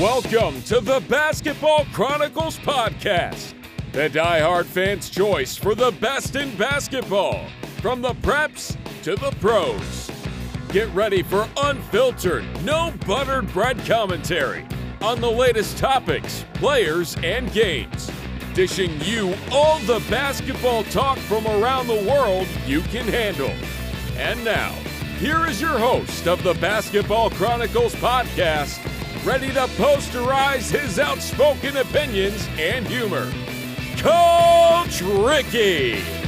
Welcome to the Basketball Chronicles podcast, the die-hard fans' choice for the best in basketball, from the preps to the pros. Get ready for unfiltered, no buttered bread commentary on the latest topics, players, and games, dishing you all the basketball talk from around the world you can handle. And now, here is your host of the Basketball Chronicles podcast ready to posterize his outspoken opinions and humor. Coach Ricky.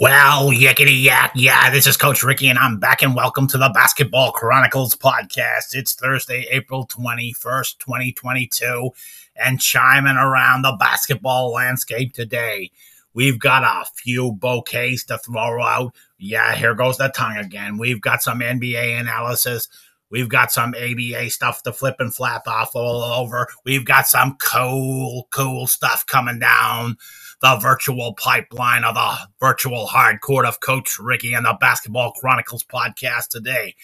Well, yickety yak, yeah, this is Coach Ricky, and I'm back and welcome to the Basketball Chronicles podcast. It's Thursday, April 21st, 2022, and chiming around the basketball landscape today. We've got a few bouquets to throw out. Yeah, here goes the tongue again. We've got some NBA analysis. We've got some ABA stuff to flip and flap off all over. We've got some cool, cool stuff coming down the virtual pipeline of the virtual hard court of Coach Ricky and the Basketball Chronicles podcast today.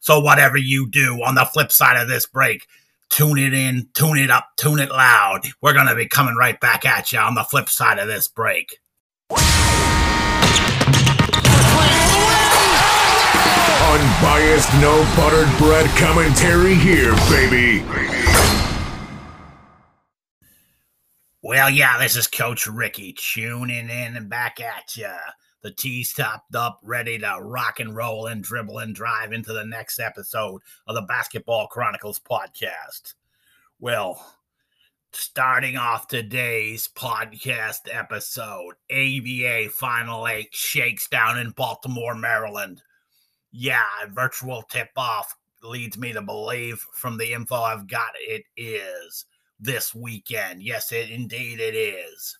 So, whatever you do on the flip side of this break, tune it in, tune it up, tune it loud. We're going to be coming right back at you on the flip side of this break. Unbiased, no buttered bread commentary here, baby. Well, yeah, this is Coach Ricky tuning in and back at ya. The tee's topped up, ready to rock and roll and dribble and drive into the next episode of the Basketball Chronicles podcast. Well, starting off today's podcast episode, ABA Final Eight shakes down in Baltimore, Maryland. Yeah, virtual tip off leads me to believe from the info I've got it is this weekend. Yes, it indeed it is.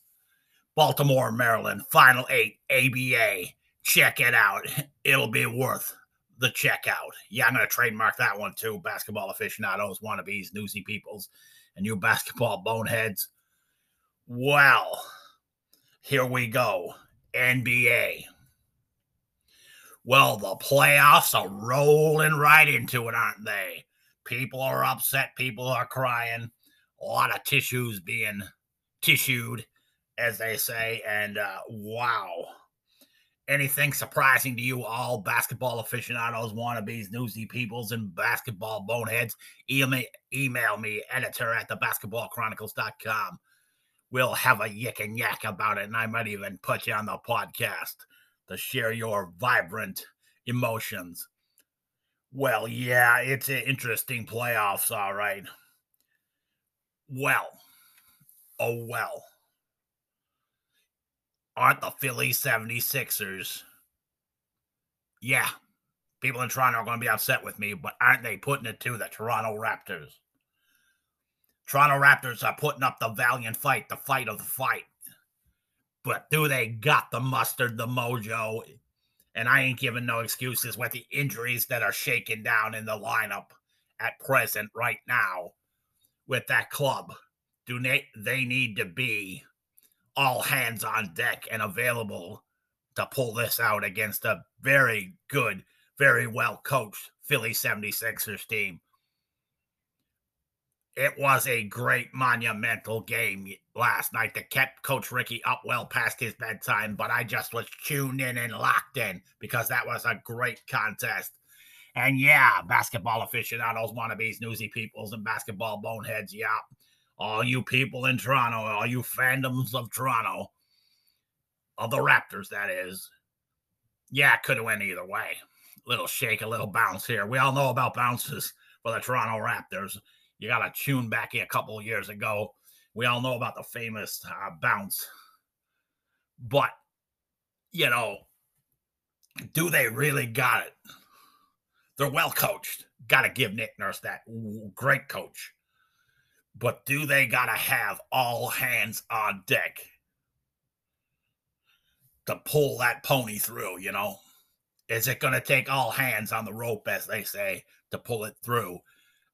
Baltimore, Maryland, Final Eight, ABA. Check it out. It'll be worth the checkout. Yeah, I'm going to trademark that one too. Basketball aficionados, wannabes, newsy peoples, and you basketball boneheads. Well, here we go. NBA. Well, the playoffs are rolling right into it, aren't they? People are upset. People are crying a lot of tissues being tissued, as they say. And uh, wow. Anything surprising to you all, basketball aficionados, wannabes, newsy peoples, and basketball boneheads? Email, email me, editor at thebasketballchronicles.com. We'll have a yick and yak about it, and I might even put you on the podcast to share your vibrant emotions. Well, yeah, it's an interesting playoffs, all right. Well, oh well. Aren't the Philly 76ers? Yeah, people in Toronto are going to be upset with me, but aren't they putting it to the Toronto Raptors? Toronto Raptors are putting up the valiant fight, the fight of the fight. But do they got the mustard, the mojo? And I ain't giving no excuses with the injuries that are shaking down in the lineup at present right now with that club. Do they, they need to be all hands on deck and available to pull this out against a very good, very well coached Philly 76ers team? It was a great monumental game last night that kept Coach Ricky up well past his bedtime, but I just was tuned in and locked in because that was a great contest. And yeah, basketball aficionados, wannabes, newsy peoples, and basketball boneheads. Yeah, all you people in Toronto, all you fandoms of Toronto, of the Raptors, that is. Yeah, could have went either way. Little shake, a little bounce here. We all know about bounces for the Toronto Raptors. You got to tune back a couple years ago. We all know about the famous uh, bounce. But, you know, do they really got it? They're well coached. Got to give Nick Nurse that great coach. But do they got to have all hands on deck to pull that pony through, you know? Is it going to take all hands on the rope, as they say, to pull it through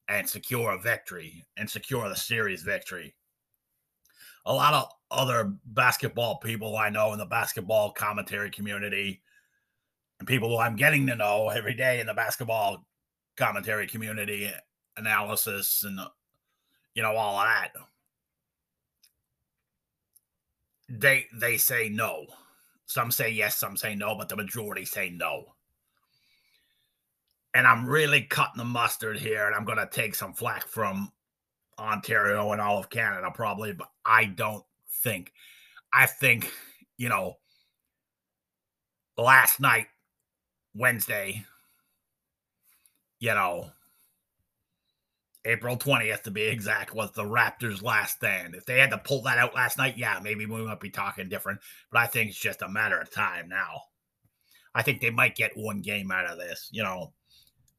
and secure a victory and secure the series victory? a lot of other basketball people I know in the basketball commentary community and people who I'm getting to know every day in the basketball commentary community analysis and you know all that they they say no. Some say yes some say no but the majority say no. And i'm really cutting the mustard here and i'm going to take some flack from ontario and all of canada probably but i don't think i think you know last night wednesday you know April 20th to be exact, was the Raptors' last stand. If they had to pull that out last night, yeah, maybe we might be talking different, but I think it's just a matter of time now. I think they might get one game out of this. You know,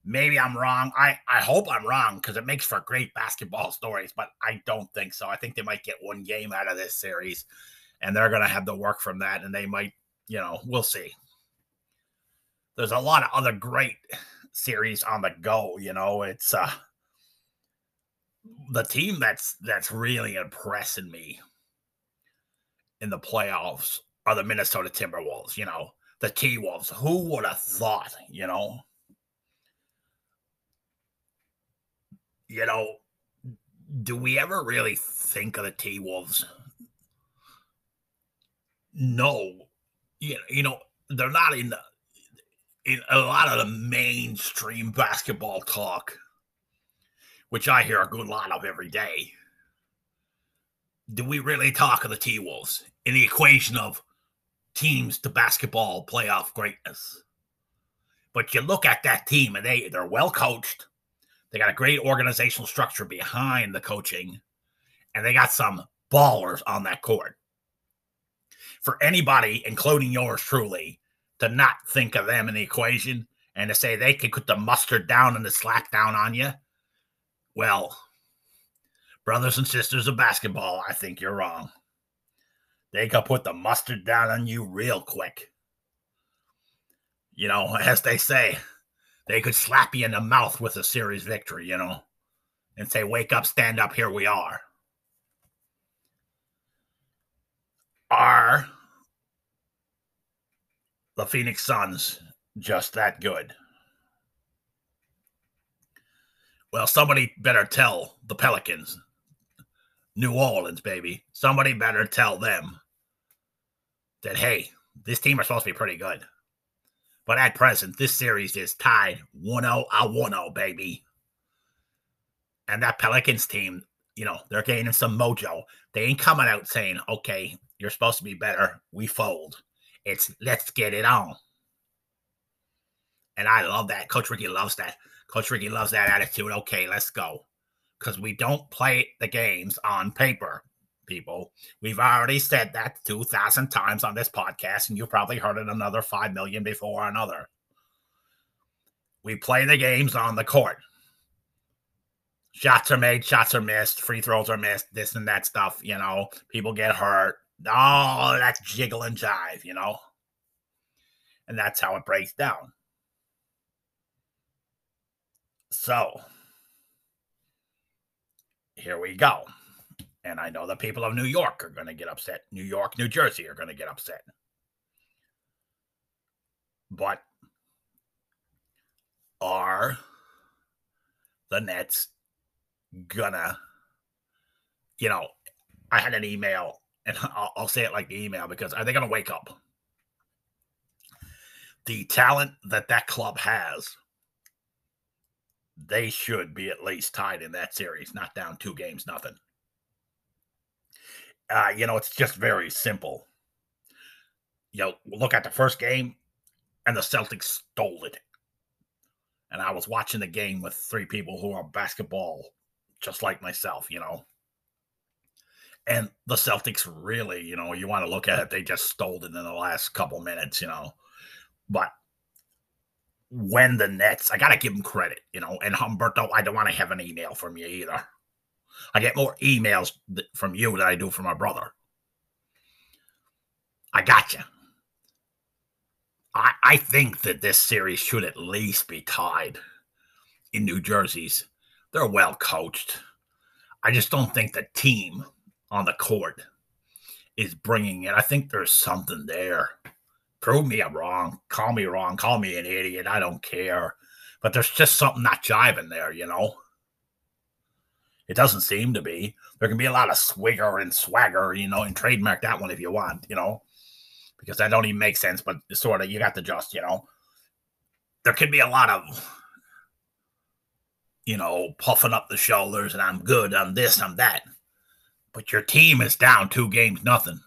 maybe I'm wrong. I, I hope I'm wrong because it makes for great basketball stories, but I don't think so. I think they might get one game out of this series and they're going to have to work from that and they might, you know, we'll see. There's a lot of other great series on the go, you know, it's, uh, the team that's that's really impressing me in the playoffs are the Minnesota Timberwolves, you know, the T Wolves. Who would have thought, you know? You know, do we ever really think of the T Wolves? No. You know, you know, they're not in the, in a lot of the mainstream basketball talk which I hear a good lot of every day, do we really talk of the T Wolves in the equation of teams to basketball playoff greatness? But you look at that team and they, they're well coached. They got a great organizational structure behind the coaching, and they got some ballers on that court. For anybody, including yours truly, to not think of them in the equation and to say they could put the mustard down and the slack down on you, well, brothers and sisters of basketball, I think you're wrong. They could put the mustard down on you real quick. You know, as they say, they could slap you in the mouth with a series victory, you know, and say, Wake up, stand up, here we are. Are the Phoenix Suns just that good? Well, somebody better tell the Pelicans, New Orleans, baby. Somebody better tell them that, hey, this team are supposed to be pretty good. But at present, this series is tied 1 0 a 1 0, baby. And that Pelicans team, you know, they're gaining some mojo. They ain't coming out saying, okay, you're supposed to be better. We fold. It's let's get it on. And I love that. Coach Ricky loves that. Coach Ricky loves that attitude. Okay, let's go. Because we don't play the games on paper, people. We've already said that 2,000 times on this podcast, and you probably heard it another 5 million before another. We play the games on the court. Shots are made, shots are missed, free throws are missed, this and that stuff, you know. People get hurt. All that jiggle and jive, you know. And that's how it breaks down. So here we go. And I know the people of New York are going to get upset. New York, New Jersey are going to get upset. But are the Nets gonna, you know, I had an email, and I'll, I'll say it like the email because are they going to wake up? The talent that that club has they should be at least tied in that series, not down two games, nothing. Uh, you know, it's just very simple. You know, look at the first game, and the Celtics stole it. And I was watching the game with three people who are basketball just like myself, you know. And the Celtics really, you know, you want to look at it, they just stole it in the last couple minutes, you know. But when the Nets, I gotta give them credit, you know. And Humberto, I don't want to have an email from you either. I get more emails th- from you than I do from my brother. I got you. I, I think that this series should at least be tied in New Jersey's. They're well coached. I just don't think the team on the court is bringing it. I think there's something there. Prove me I'm wrong. Call me wrong. Call me an idiot. I don't care. But there's just something not jiving there, you know? It doesn't seem to be. There can be a lot of swigger and swagger, you know, and trademark that one if you want, you know, because that don't even make sense, but sort of you got to just, you know, there could be a lot of, you know, puffing up the shoulders and I'm good, I'm this, I'm that. But your team is down two games, nothing.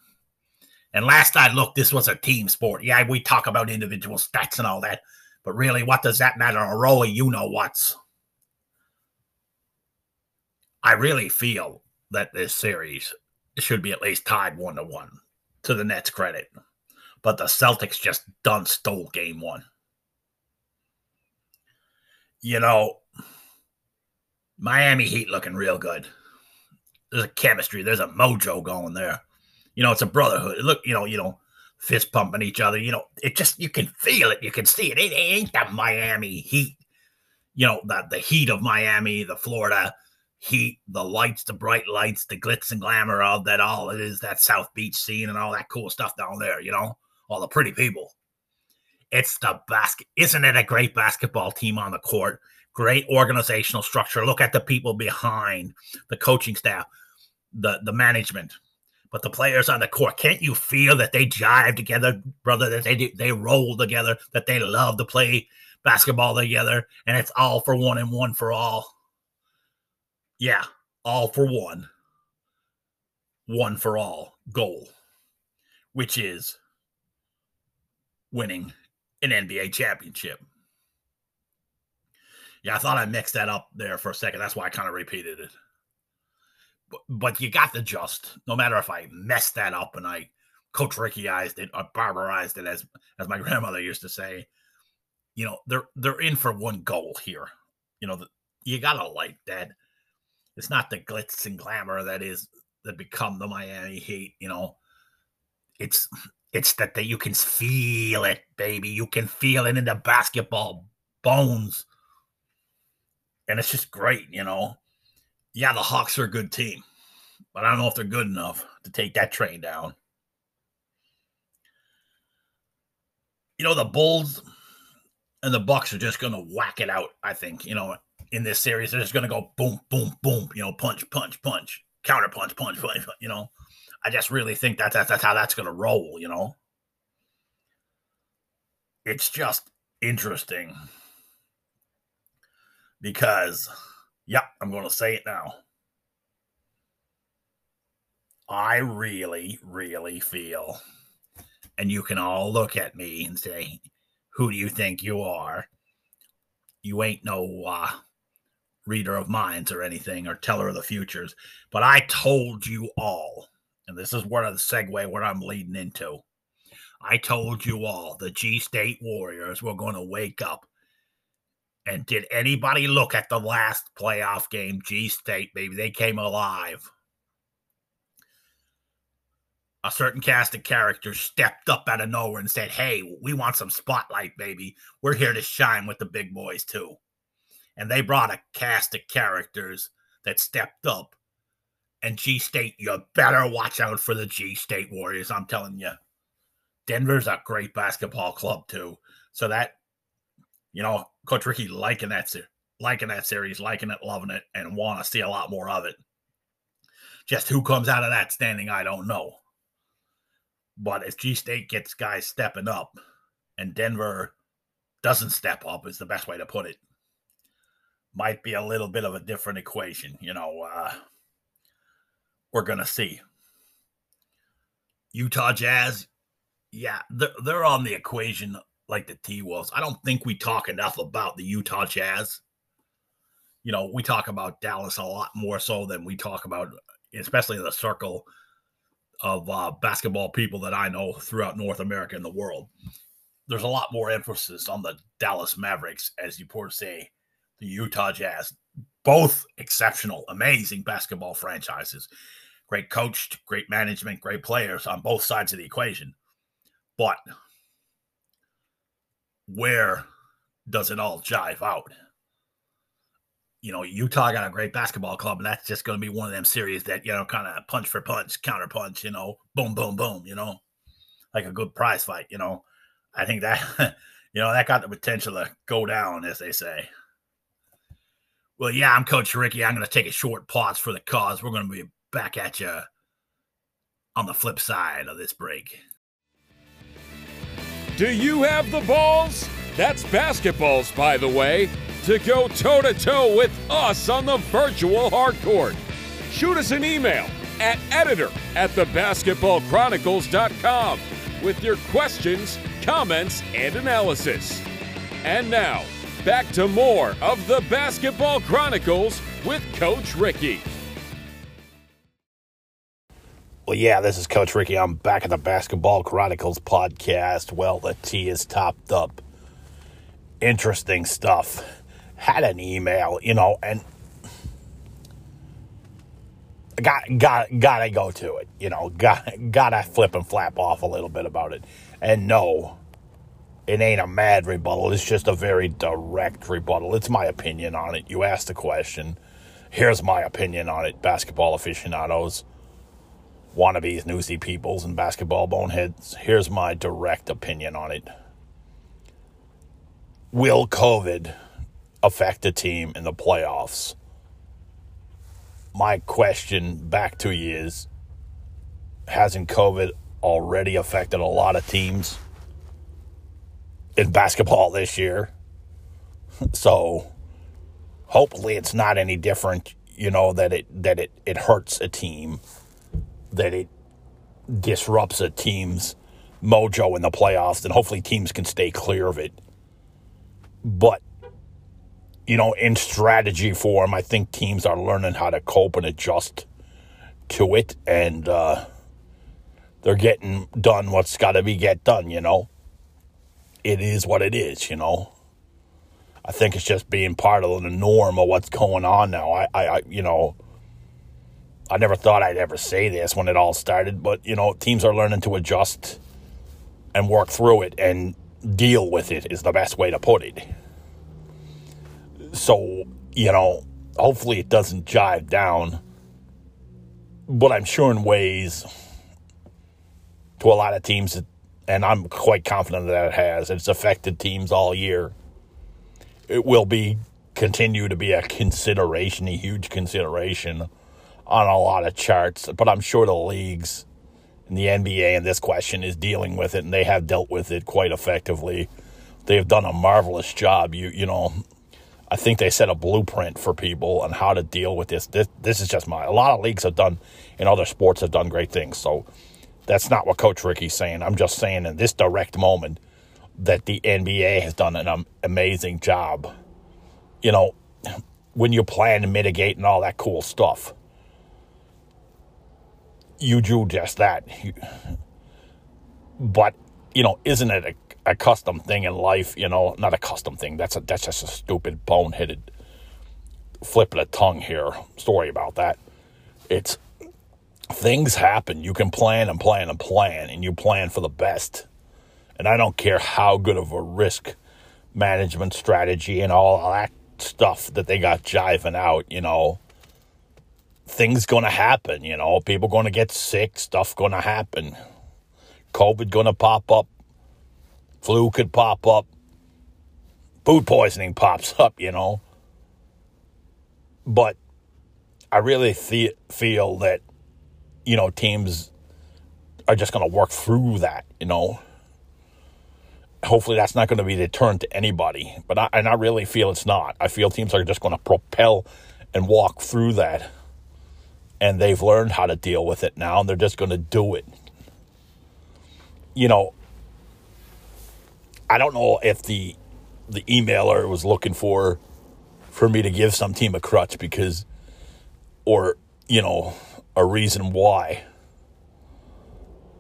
And last I looked, this was a team sport. Yeah, we talk about individual stats and all that, but really, what does that matter? A Rolly, you know what's. I really feel that this series should be at least tied one to one to the Nets' credit. But the Celtics just done stole game one. You know, Miami Heat looking real good. There's a chemistry, there's a mojo going there. You know, it's a brotherhood. Look, you know, you know, fist pumping each other. You know, it just you can feel it, you can see it. It, ain't the Miami Heat. You know, the the heat of Miami, the Florida heat, the lights, the bright lights, the glitz and glamour of that all it is that South Beach scene and all that cool stuff down there, you know, all the pretty people. It's the basket. Isn't it a great basketball team on the court? Great organizational structure. Look at the people behind the coaching staff, the the management, but the players on the court. Can't you feel that they jive together, brother? That they they roll together. That they love to play basketball together, and it's all for one and one for all. Yeah, all for one, one for all goal, which is winning an NBA championship. Yeah, I thought I mixed that up there for a second. That's why I kind of repeated it. But, but you got to just, no matter if I messed that up and I Coach Rickyized it or barbarized it, as as my grandmother used to say, you know, they're they're in for one goal here. You know, you gotta like that. It's not the glitz and glamour that is that become the Miami Heat. You know, it's it's that that you can feel it, baby. You can feel it in the basketball bones, and it's just great. You know, yeah, the Hawks are a good team, but I don't know if they're good enough to take that train down. You know, the Bulls and the Bucks are just to whack it out. I think you know in this series they're just to go boom, boom, boom. You know, punch, punch, punch, counter punch, punch, punch. You know, I just really think that that's, that's how that's to roll. You know, it's just interesting because, yeah, I'm going to say it now. I really, really feel, and you can all look at me and say, who do you think you are? You ain't no uh, reader of minds or anything or teller of the futures, but I told you all, and this is where the segue where I'm leading into. I told you all the G State Warriors were going to wake up. And did anybody look at the last playoff game? G State, baby, they came alive a certain cast of characters stepped up out of nowhere and said, Hey, we want some spotlight, baby. We're here to shine with the big boys, too. And they brought a cast of characters that stepped up. And G State, you better watch out for the G State Warriors. I'm telling you. Denver's a great basketball club, too. So that, you know, Coach Ricky liking that, liking that series, liking it, loving it, and want to see a lot more of it. Just who comes out of that standing, I don't know. But if G State gets guys stepping up and Denver doesn't step up, is the best way to put it. Might be a little bit of a different equation. You know, uh, we're going to see. Utah Jazz, yeah, they're, they're on the equation like the T Wolves. I don't think we talk enough about the Utah Jazz. You know, we talk about Dallas a lot more so than we talk about, especially in the circle of uh, basketball people that I know throughout North America and the world. There's a lot more emphasis on the Dallas Mavericks, as you poor say, the Utah Jazz. Both exceptional, amazing basketball franchises. Great coached, great management, great players on both sides of the equation. But where does it all jive out? you know, Utah got a great basketball club, and that's just going to be one of them series that you know, kind of punch for punch, counter punch. You know, boom, boom, boom. You know, like a good prize fight. You know, I think that you know that got the potential to go down, as they say. Well, yeah, I'm Coach Ricky. I'm going to take a short pause for the cause. We're going to be back at you on the flip side of this break. Do you have the balls? That's basketballs, by the way to go toe to toe with us on the virtual hardcourt. Shoot us an email at editor at thebasketballchronicles.com with your questions, comments, and analysis. And now, back to more of the Basketball Chronicles with Coach Ricky. Well, yeah, this is Coach Ricky. I'm back at the Basketball Chronicles podcast. Well, the tea is topped up. Interesting stuff had an email, you know, and got got gotta go to it, you know, got gotta flip and flap off a little bit about it. And no, it ain't a mad rebuttal. It's just a very direct rebuttal. It's my opinion on it. You asked the question. Here's my opinion on it. Basketball aficionados, wannabes, newsy peoples, and basketball boneheads. Here's my direct opinion on it. Will COVID affect a team in the playoffs. My question back to you is Hasn't COVID already affected a lot of teams in basketball this year? So hopefully it's not any different, you know, that it that it, it hurts a team, that it disrupts a team's mojo in the playoffs, and hopefully teams can stay clear of it. But you know, in strategy form, I think teams are learning how to cope and adjust to it, and uh, they're getting done what's got to be get done. You know, it is what it is. You know, I think it's just being part of the norm of what's going on now. I, I, I you know, I never thought I'd ever say this when it all started, but you know, teams are learning to adjust and work through it and deal with it is the best way to put it. So, you know, hopefully it doesn't jive down. But I'm sure in ways to a lot of teams, and I'm quite confident that it has, it's affected teams all year. It will be continue to be a consideration, a huge consideration on a lot of charts. But I'm sure the leagues and the NBA in this question is dealing with it, and they have dealt with it quite effectively. They have done a marvelous job. You you know, I think they set a blueprint for people on how to deal with this. This this is just my. A lot of leagues have done, and other sports have done great things. So that's not what Coach Ricky's saying. I'm just saying in this direct moment that the NBA has done an amazing job. You know, when you plan to mitigate and all that cool stuff, you do just that. But you know, isn't it a a custom thing in life, you know, not a custom thing. That's a, that's just a stupid boneheaded flip of the tongue here story about that. It's things happen. You can plan and plan and plan, and you plan for the best. And I don't care how good of a risk management strategy and all that stuff that they got jiving out, you know. Things gonna happen, you know. People gonna get sick, stuff gonna happen. COVID gonna pop up Flu could pop up. Food poisoning pops up, you know. But I really th- feel that, you know, teams are just going to work through that, you know. Hopefully that's not going to be the turn to anybody. But I, and I really feel it's not. I feel teams are just going to propel and walk through that. And they've learned how to deal with it now, and they're just going to do it. You know, I don't know if the the emailer was looking for for me to give some team a crutch because or you know a reason why.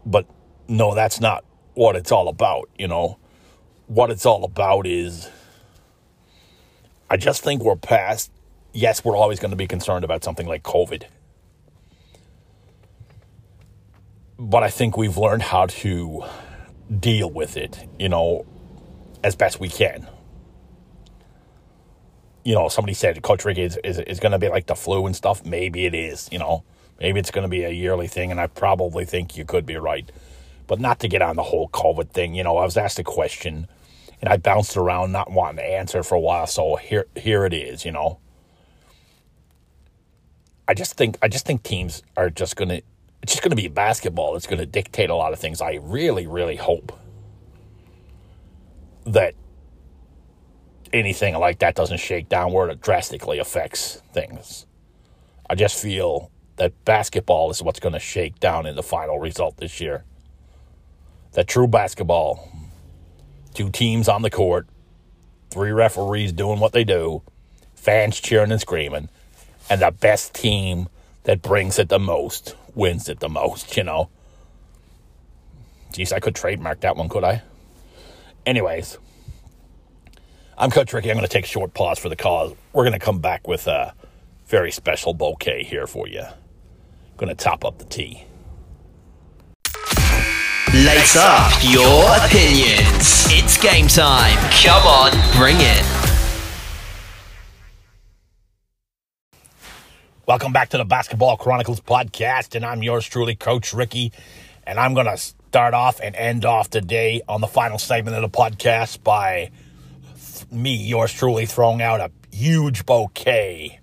But no that's not what it's all about you know. What it's all about is i just think we're past yes we're always going to be concerned about something like covid but i think we've learned how to deal with it you know as best we can. you know, somebody said Coach Ricky is, is, is going to be like the flu and stuff. Maybe it is, you know. Maybe it's going to be a yearly thing, and I probably think you could be right. But not to get on the whole COVID thing, you know, I was asked a question, and I bounced around not wanting to answer for a while, so here here it is, you know. I just think I just think teams are just going to it's just going to be basketball that's going to dictate a lot of things. I really really hope that anything like that doesn't shake down where it drastically affects things. I just feel that basketball is what's going to shake down in the final result this year. That true basketball, two teams on the court, three referees doing what they do, fans cheering and screaming, and the best team that brings it the most wins it the most, you know. Jeez, I could trademark that one, could I? Anyways, I'm Coach Ricky. I'm going to take a short pause for the cause. We're going to come back with a very special bouquet here for you. Going to top up the tea. Lace up your opinions. It's game time. Come on, bring it. Welcome back to the Basketball Chronicles podcast, and I'm yours truly, Coach Ricky. And I'm going to start off and end off the day on the final segment of the podcast by me, yours truly, throwing out a huge bouquet,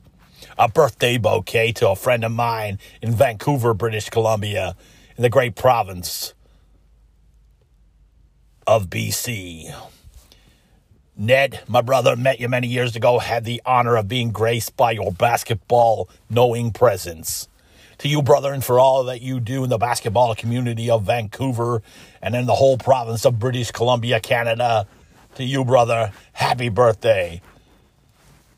a birthday bouquet to a friend of mine in Vancouver, British Columbia, in the great province of BC. Ned, my brother, met you many years ago, had the honor of being graced by your basketball knowing presence. To you, brother, and for all that you do in the basketball community of Vancouver and in the whole province of British Columbia, Canada, to you, brother. Happy birthday.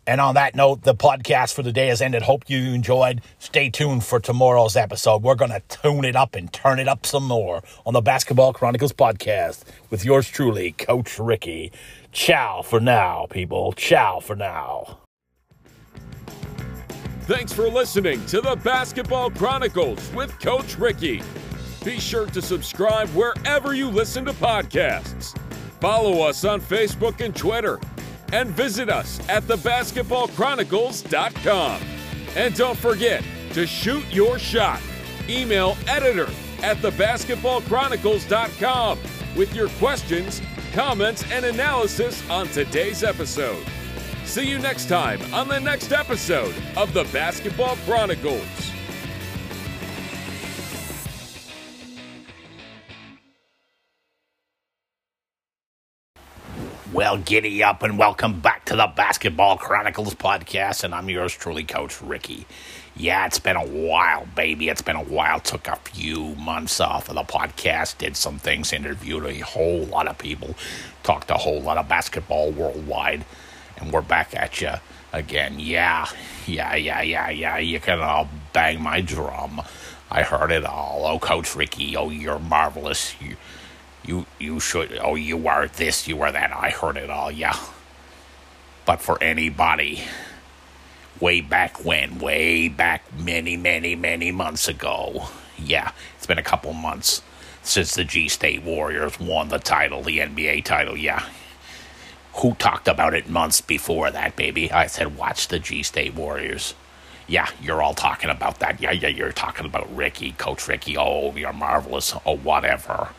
And on that note, the podcast for the day has ended. Hope you enjoyed. Stay tuned for tomorrow's episode. We're going to tune it up and turn it up some more on the Basketball Chronicles podcast with yours truly, Coach Ricky. Ciao for now, people. Ciao for now. Thanks for listening to the Basketball Chronicles with Coach Ricky. Be sure to subscribe wherever you listen to podcasts. Follow us on Facebook and Twitter. And visit us at thebasketballchronicles.com. And don't forget to shoot your shot. Email editor at thebasketballchronicles.com with your questions, comments, and analysis on today's episode. See you next time on the next episode of the Basketball Chronicles. Well, giddy up and welcome back to the Basketball Chronicles podcast. And I'm yours truly, Coach Ricky. Yeah, it's been a while, baby. It's been a while. Took a few months off of the podcast, did some things, interviewed a whole lot of people, talked a whole lot of basketball worldwide. And we're back at you again. Yeah, yeah, yeah, yeah, yeah. You can all bang my drum. I heard it all. Oh, Coach Ricky, oh, you're marvelous. You, you you should oh you are this you are that i heard it all yeah but for anybody way back when way back many many many months ago yeah it's been a couple months since the g state warriors won the title the nba title yeah who talked about it months before that baby i said watch the g state warriors yeah, you're all talking about that. Yeah, yeah, you're talking about Ricky, Coach Ricky. Oh, you're marvelous. Oh, whatever.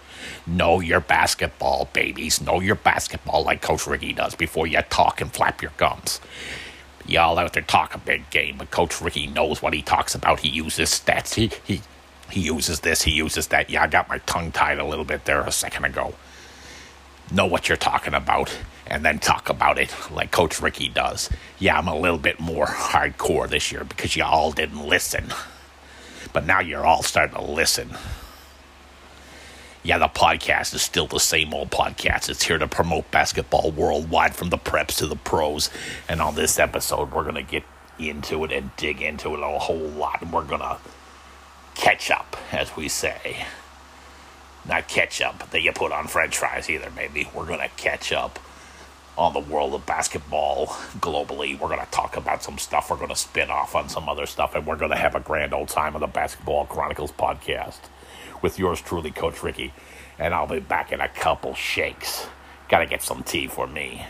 Know your basketball, babies. Know your basketball like Coach Ricky does before you talk and flap your gums. Y'all out there talk a big game, but Coach Ricky knows what he talks about. He uses stats. He he he uses this. He uses that. Yeah, I got my tongue tied a little bit there a second ago. Know what you're talking about, and then talk about it like Coach Ricky does. Yeah, I'm a little bit more hardcore this year because you all didn't listen. But now you're all starting to listen yeah, the podcast is still the same old podcast. It's here to promote basketball worldwide from the preps to the pros. And on this episode, we're going to get into it and dig into it a whole lot. And we're going to catch up, as we say. Not catch up that you put on french fries either, maybe. We're going to catch up on the world of basketball globally. We're going to talk about some stuff. We're going to spin off on some other stuff. And we're going to have a grand old time on the Basketball Chronicles podcast with yours truly, Coach Ricky. And I'll be back in a couple shakes. Gotta get some tea for me.